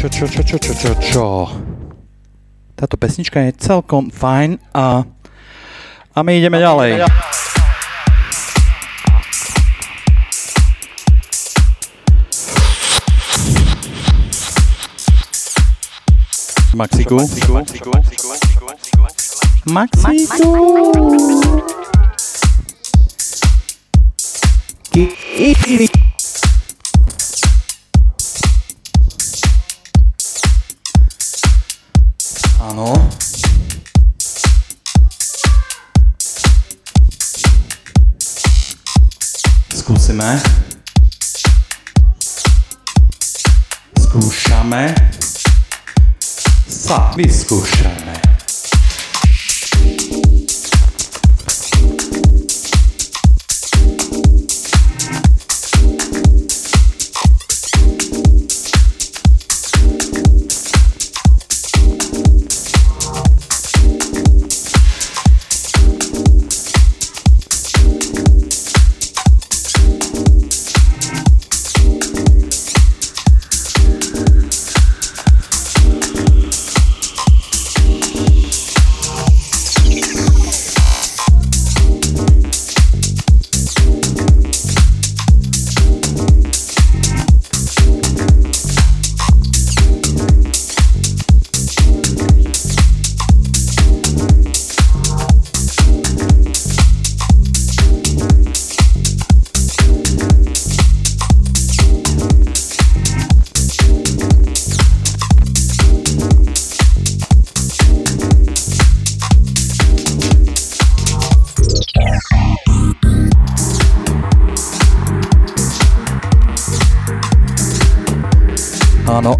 čo, čo, čo, čo, čo, čo, čo. Táto pesnička je celkom fajn a, a my ideme ďalej. Maxiku. Maxiku. Maxiku. Maxiku. Áno. Skúsime. Skúšame. Sa vyskúšame.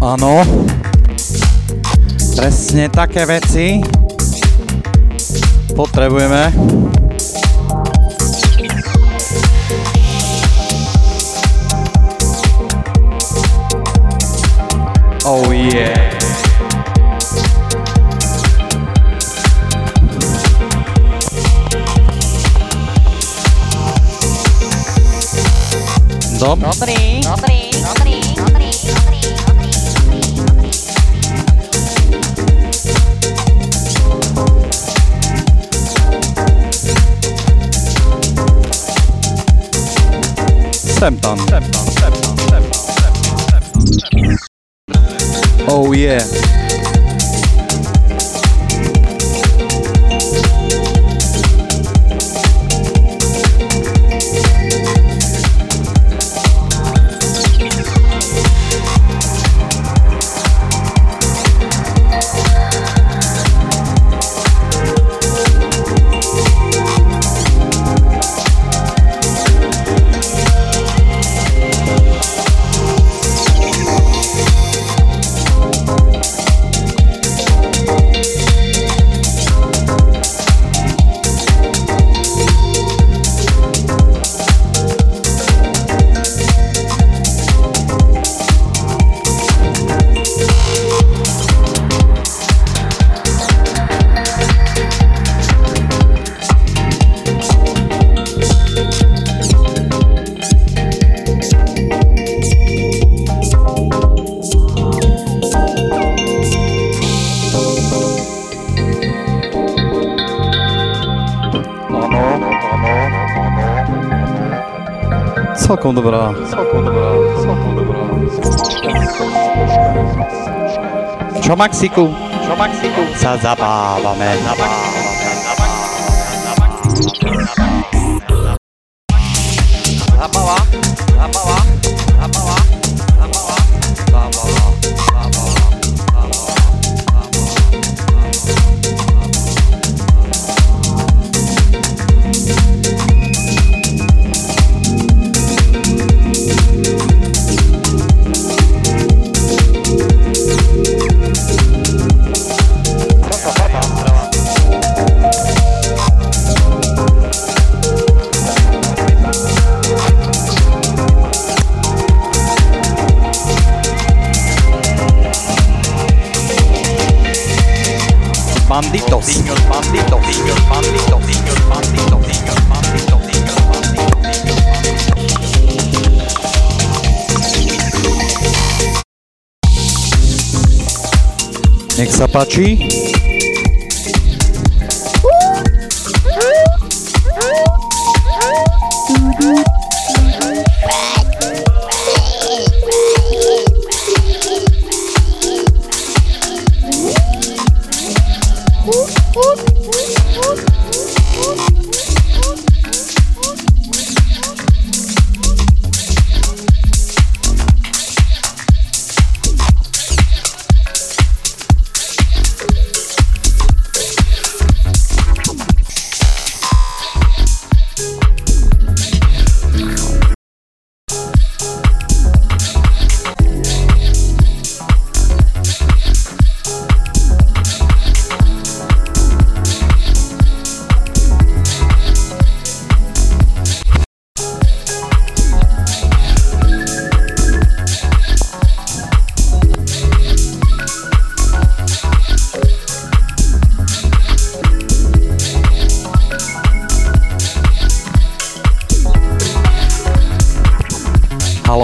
Áno. Presne také veci potrebujeme. Oh yeah. Dobrý. Dobrý. Septan. Oh yeah. Só com dobrar, só com dobrar, só com dobrar. Çomak siku. Çomak siku. Sazabavame. Zabavame. Sapachi.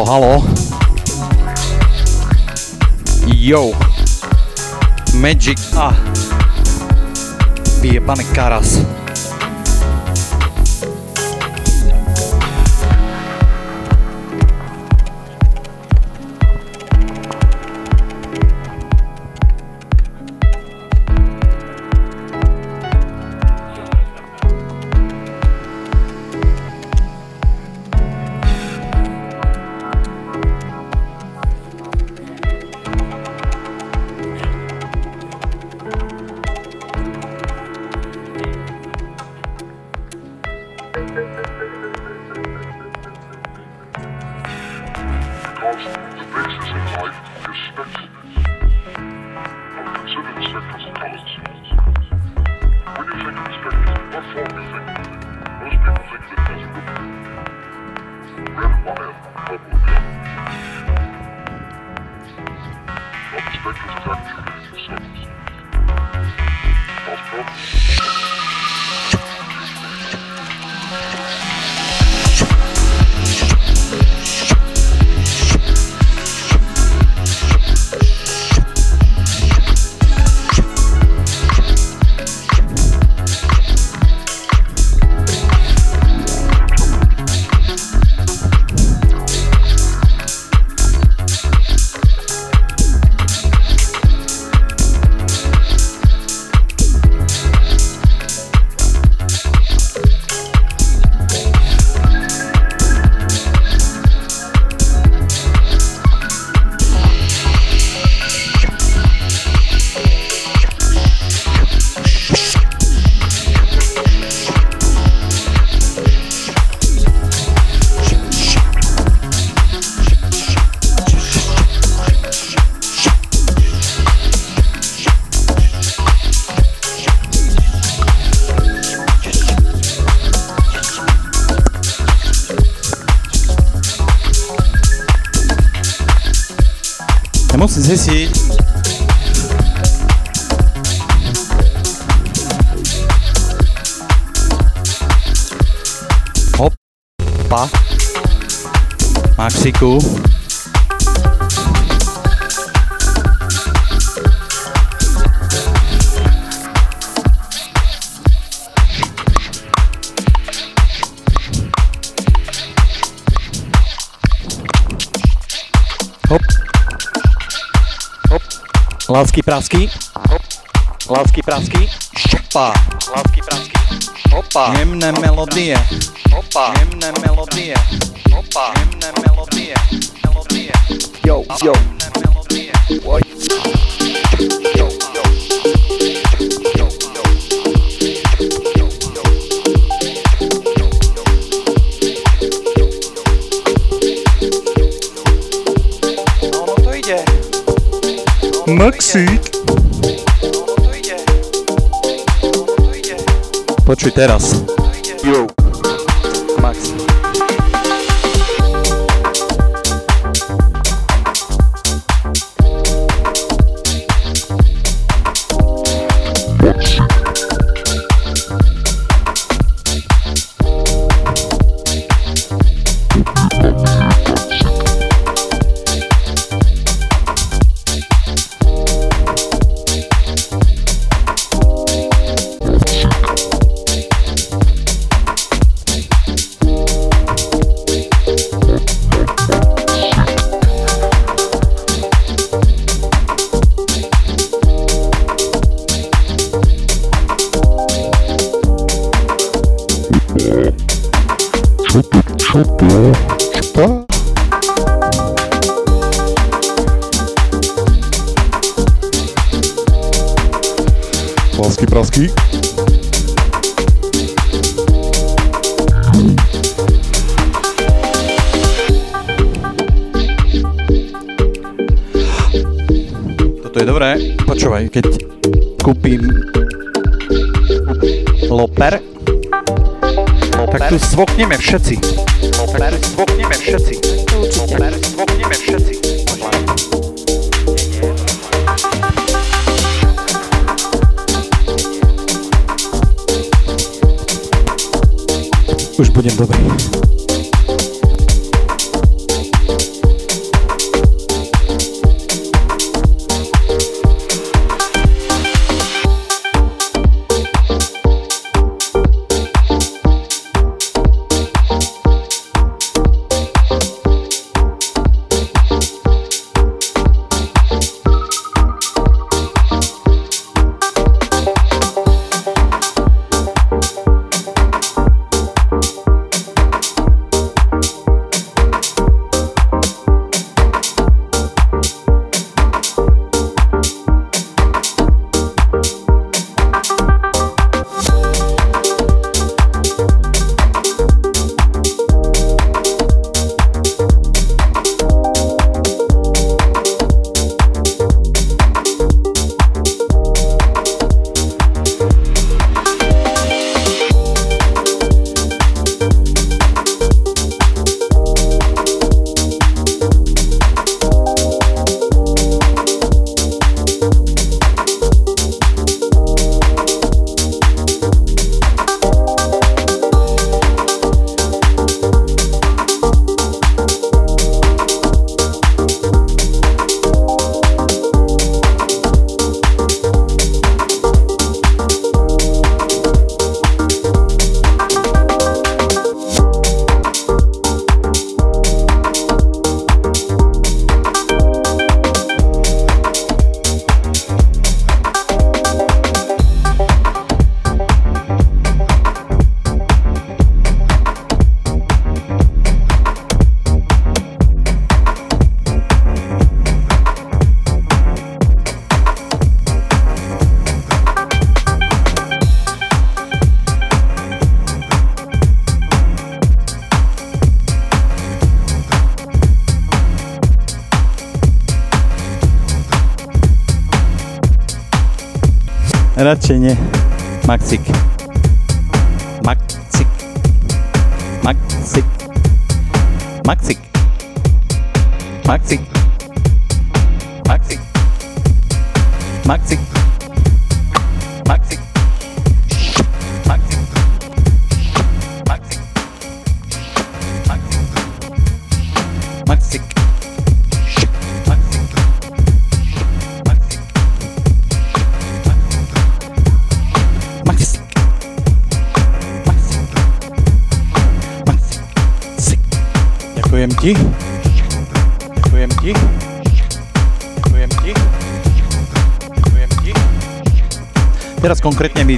Páči. Yo. Magic. Ah. Vyjebaný karas. Mexico. Lásky prasky. Lásky prasky. Šopa. Lásky prasky. Opa. Jemné melodie. Opa. Jemné melodie. Opa. Jemné. yo. What? Maxi. Počuj teraz. Yo. cvokneme všetci. nadšenie. Maxik.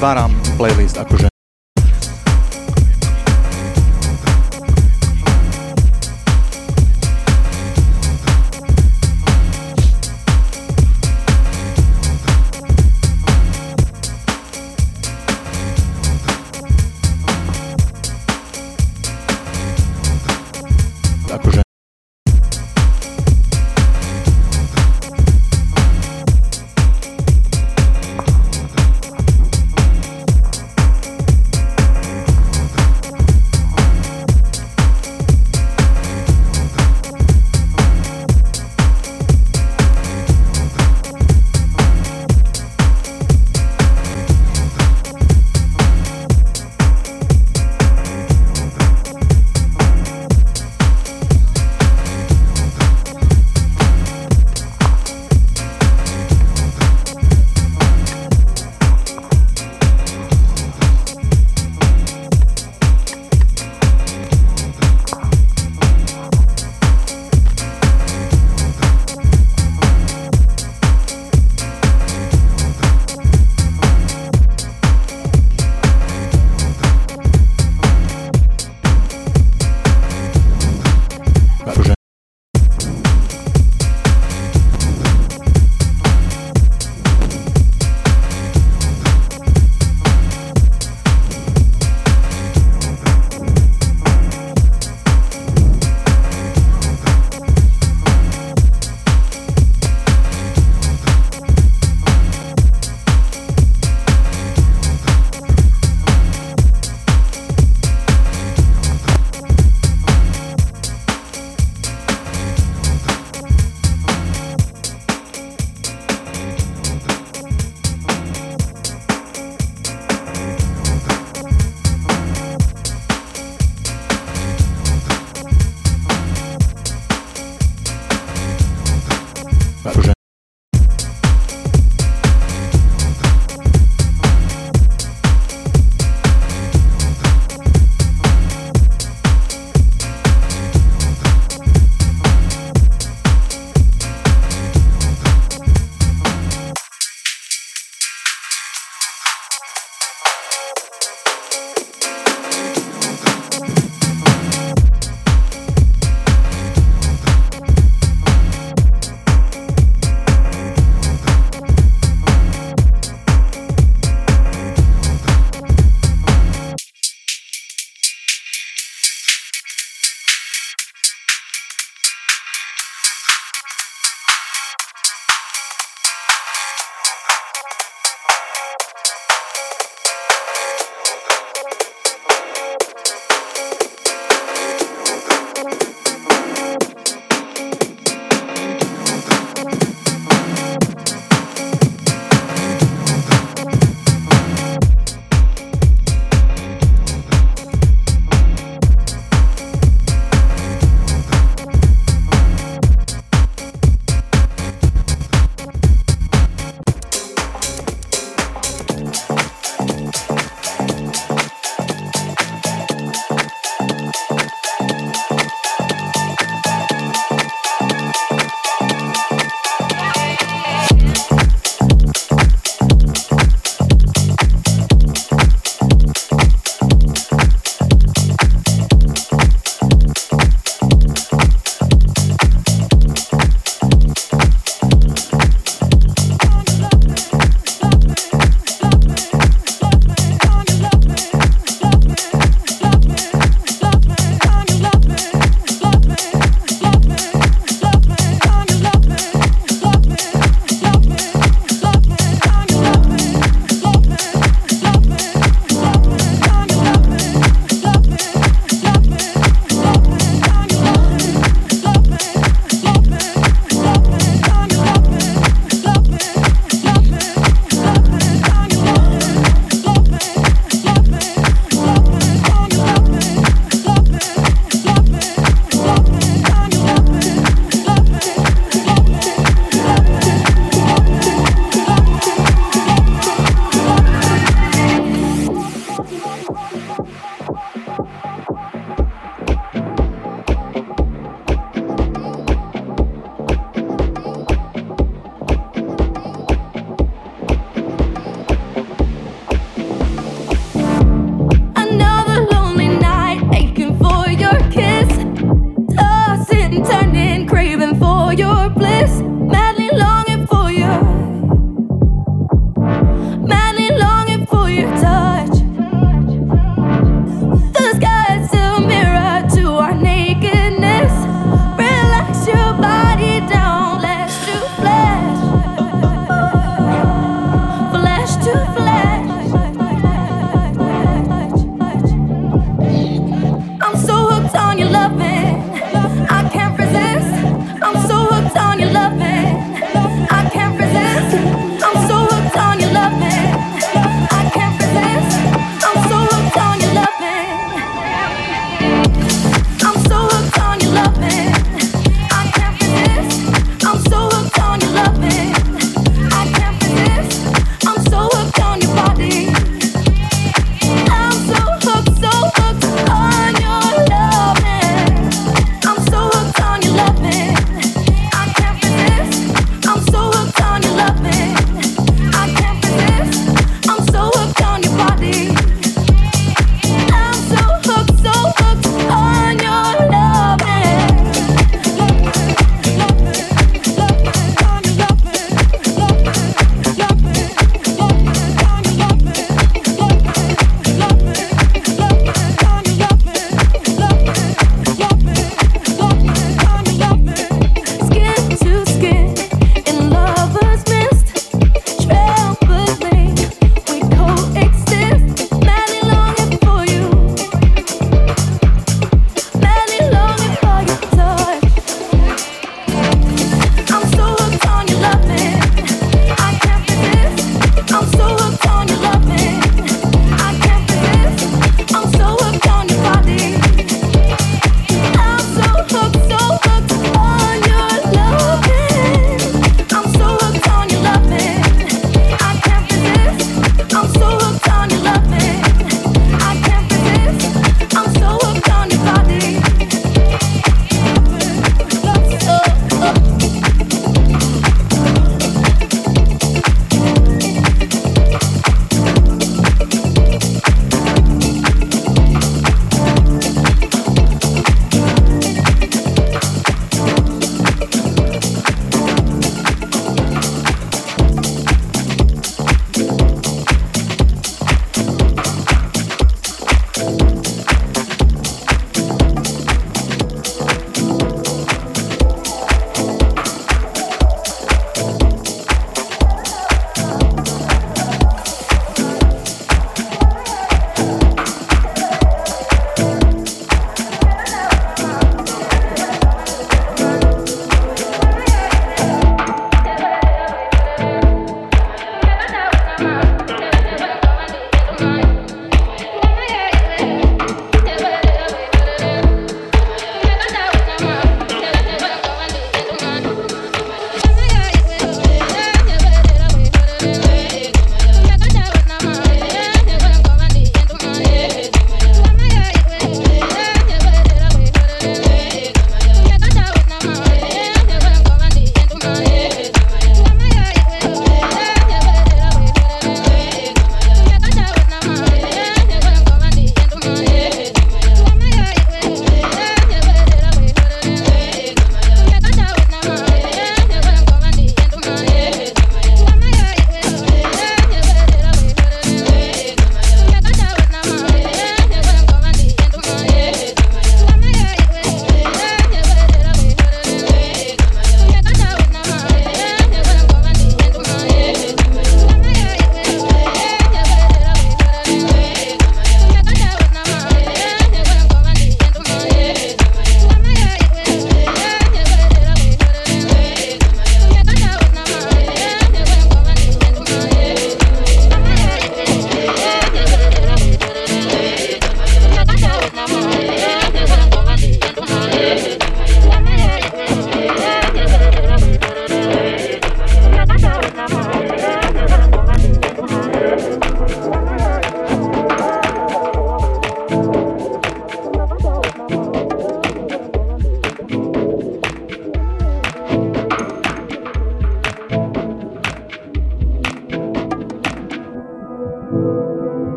Baram playlist.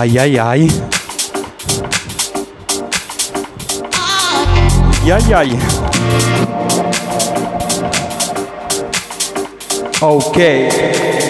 Ay, ay, ay. Ay, ay. Okay.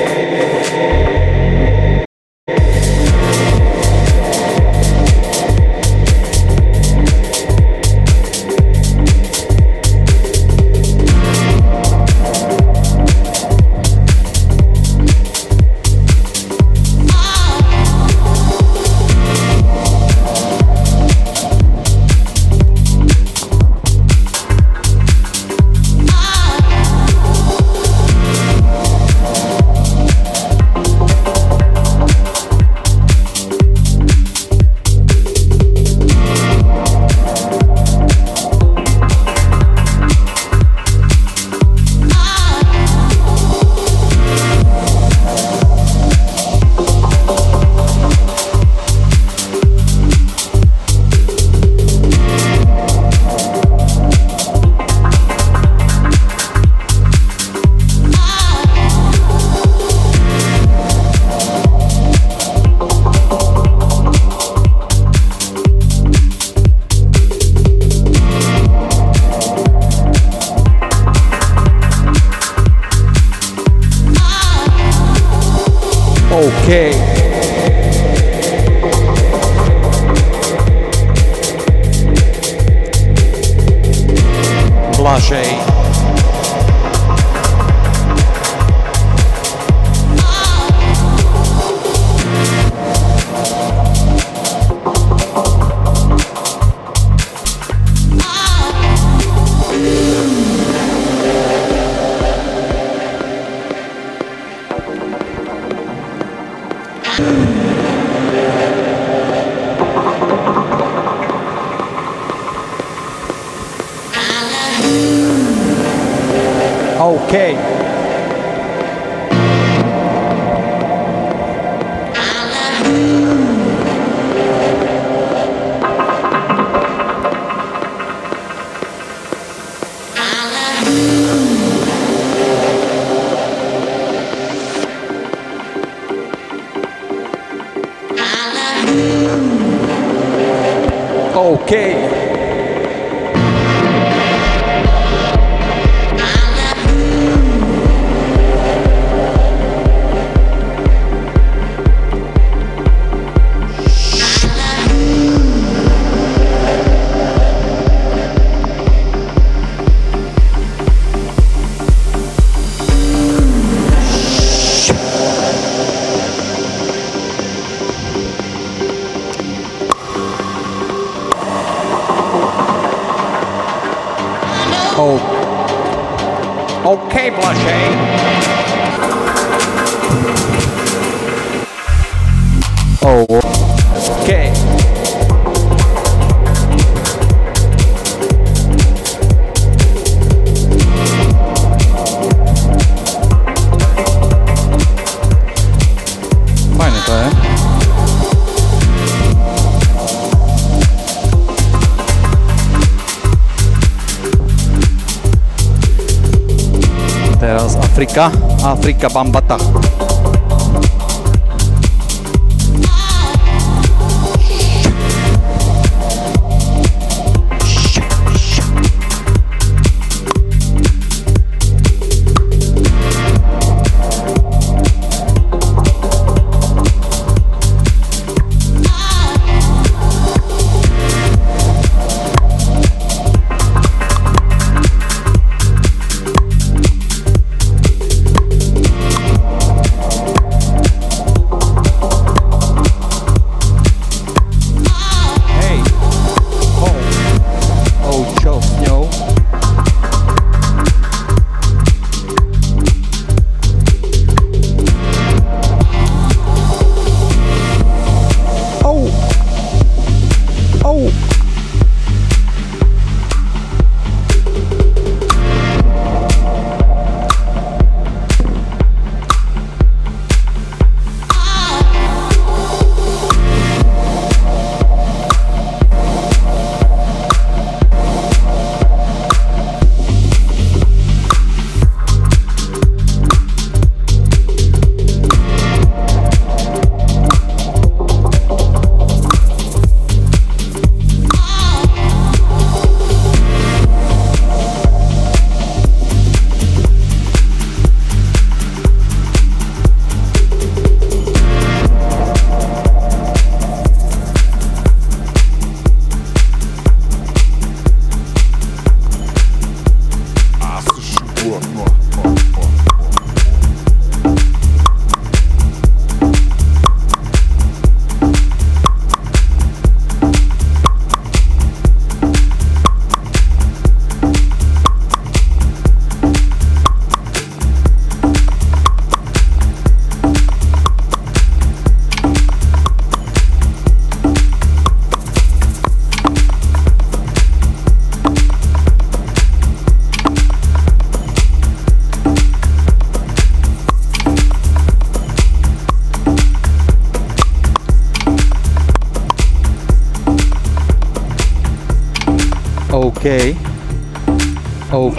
Afrika, Afrika Bambata.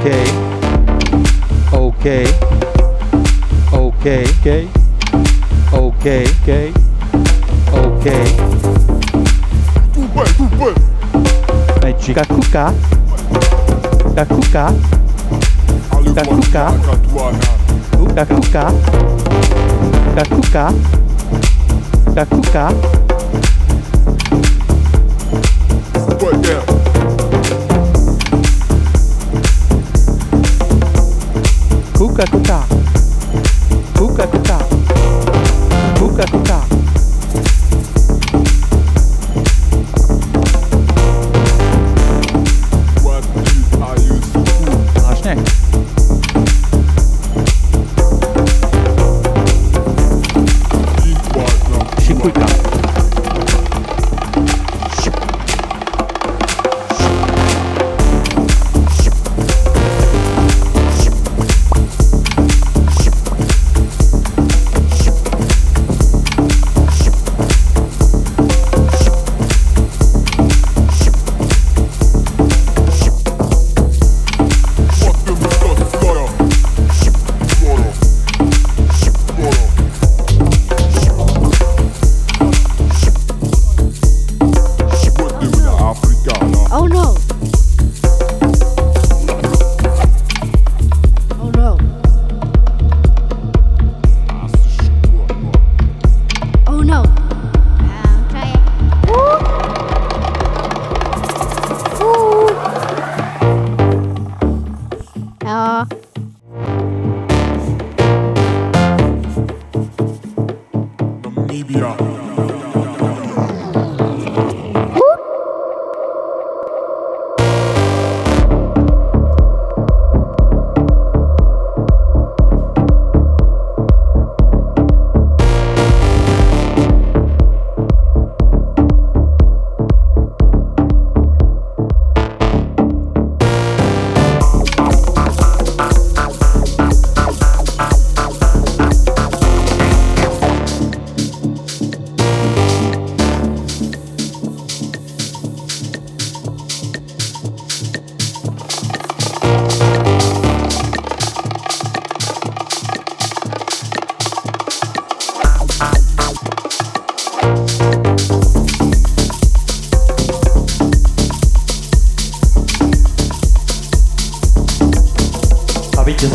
okay, okay, okay, okay, okay, okay, okay. Znači kakuka, kakuka, kakuka, kakuka, kakuka, kakuka. Put down. cuca, é cuca.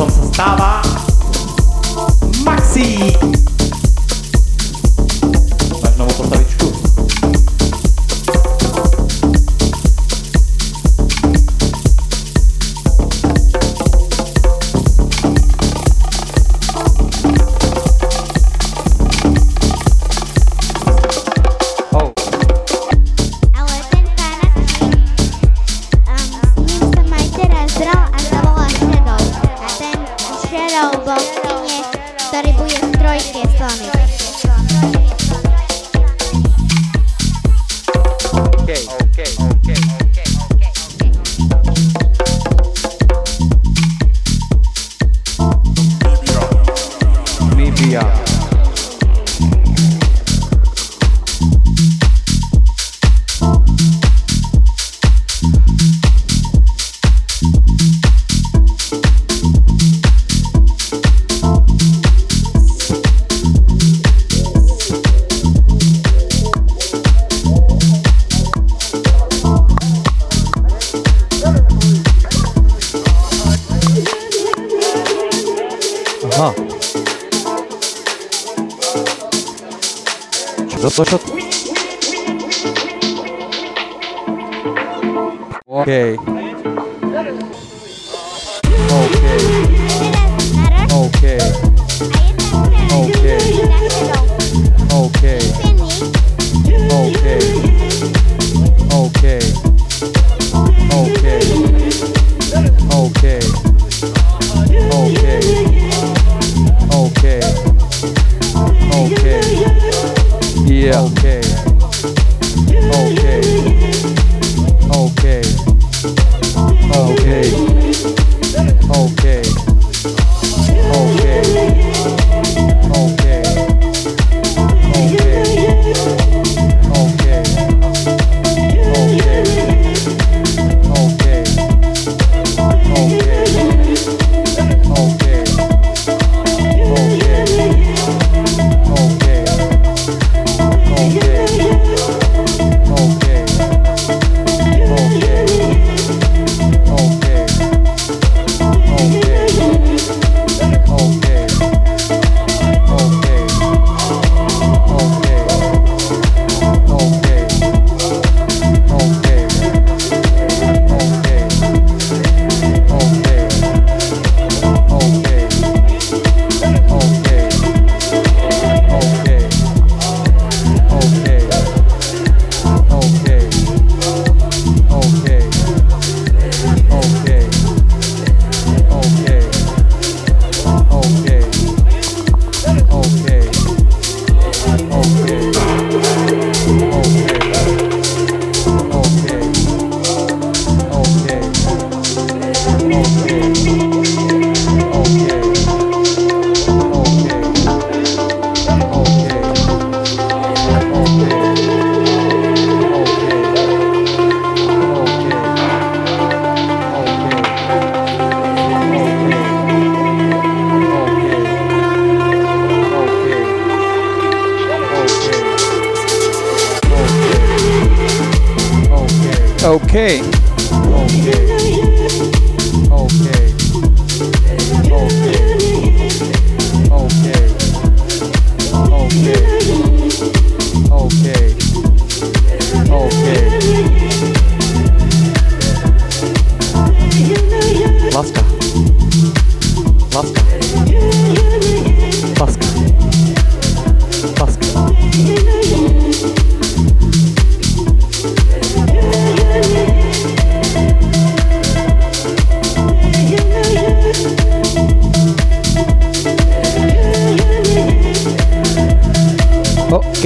estaba Maxi.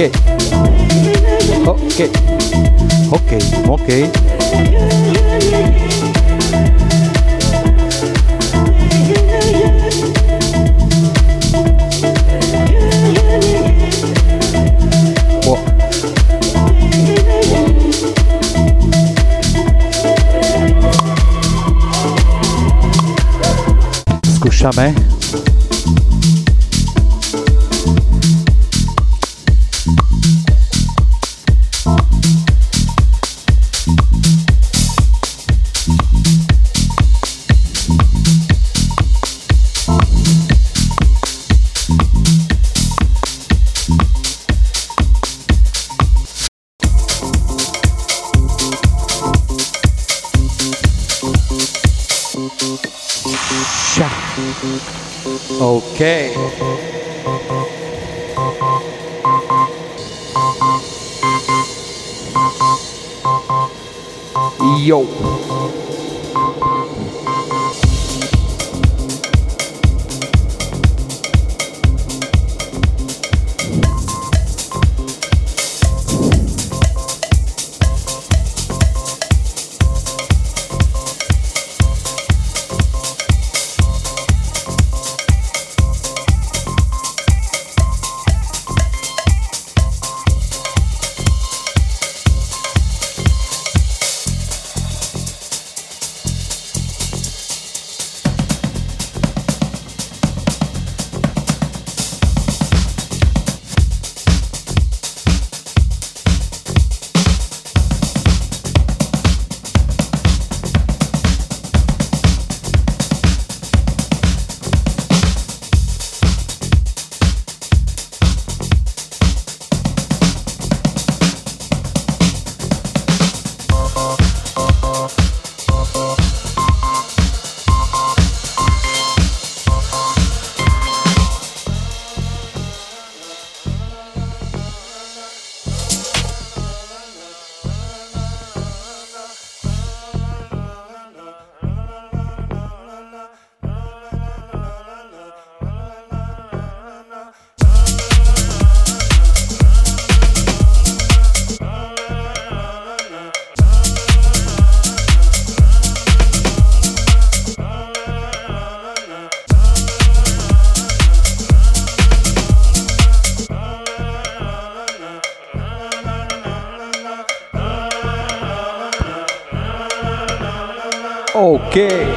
OK. OK. OK, OK. O. Skúšame. okay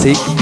Sick.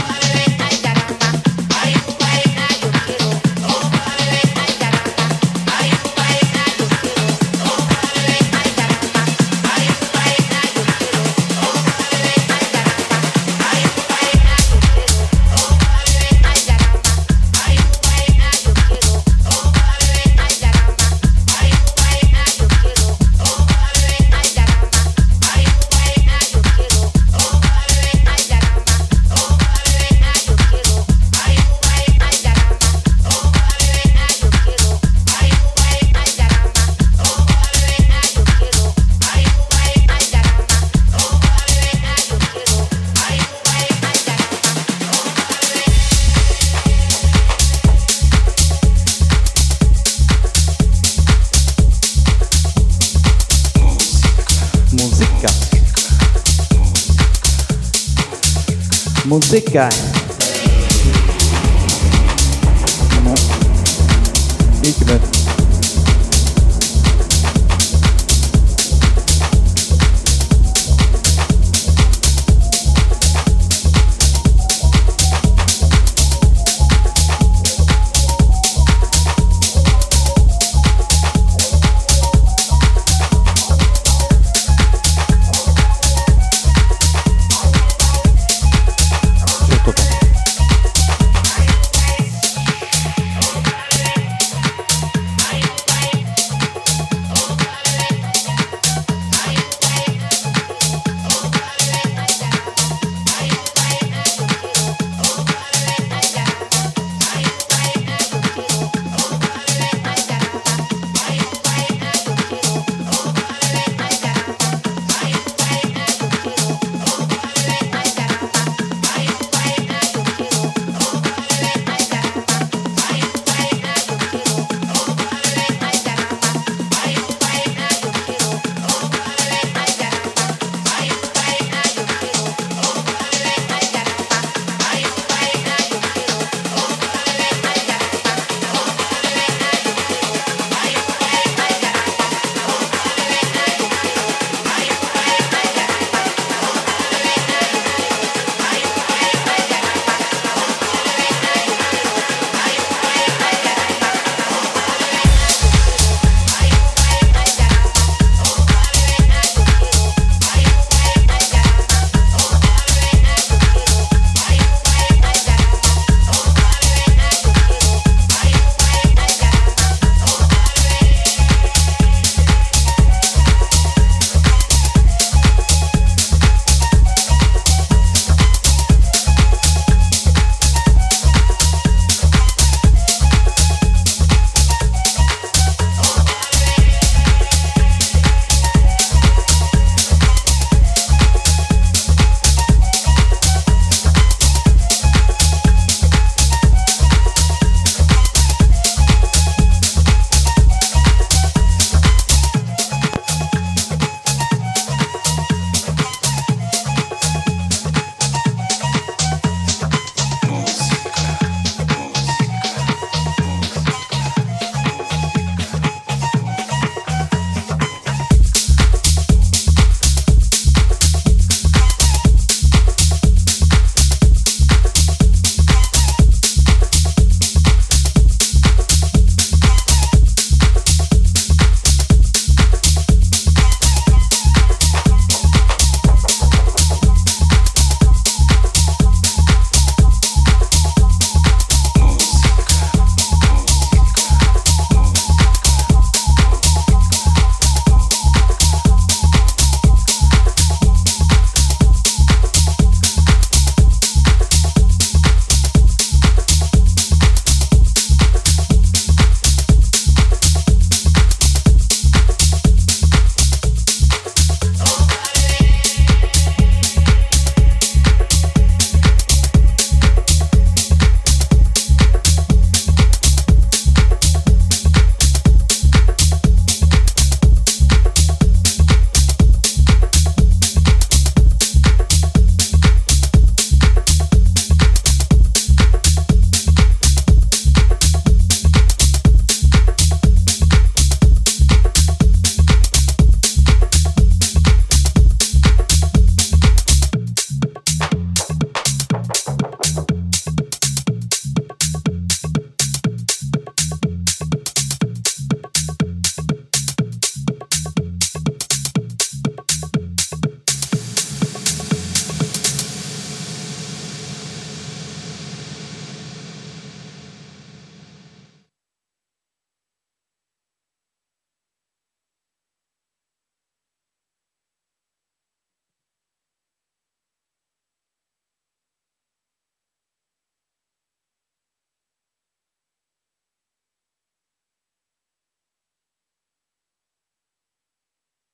sick guy.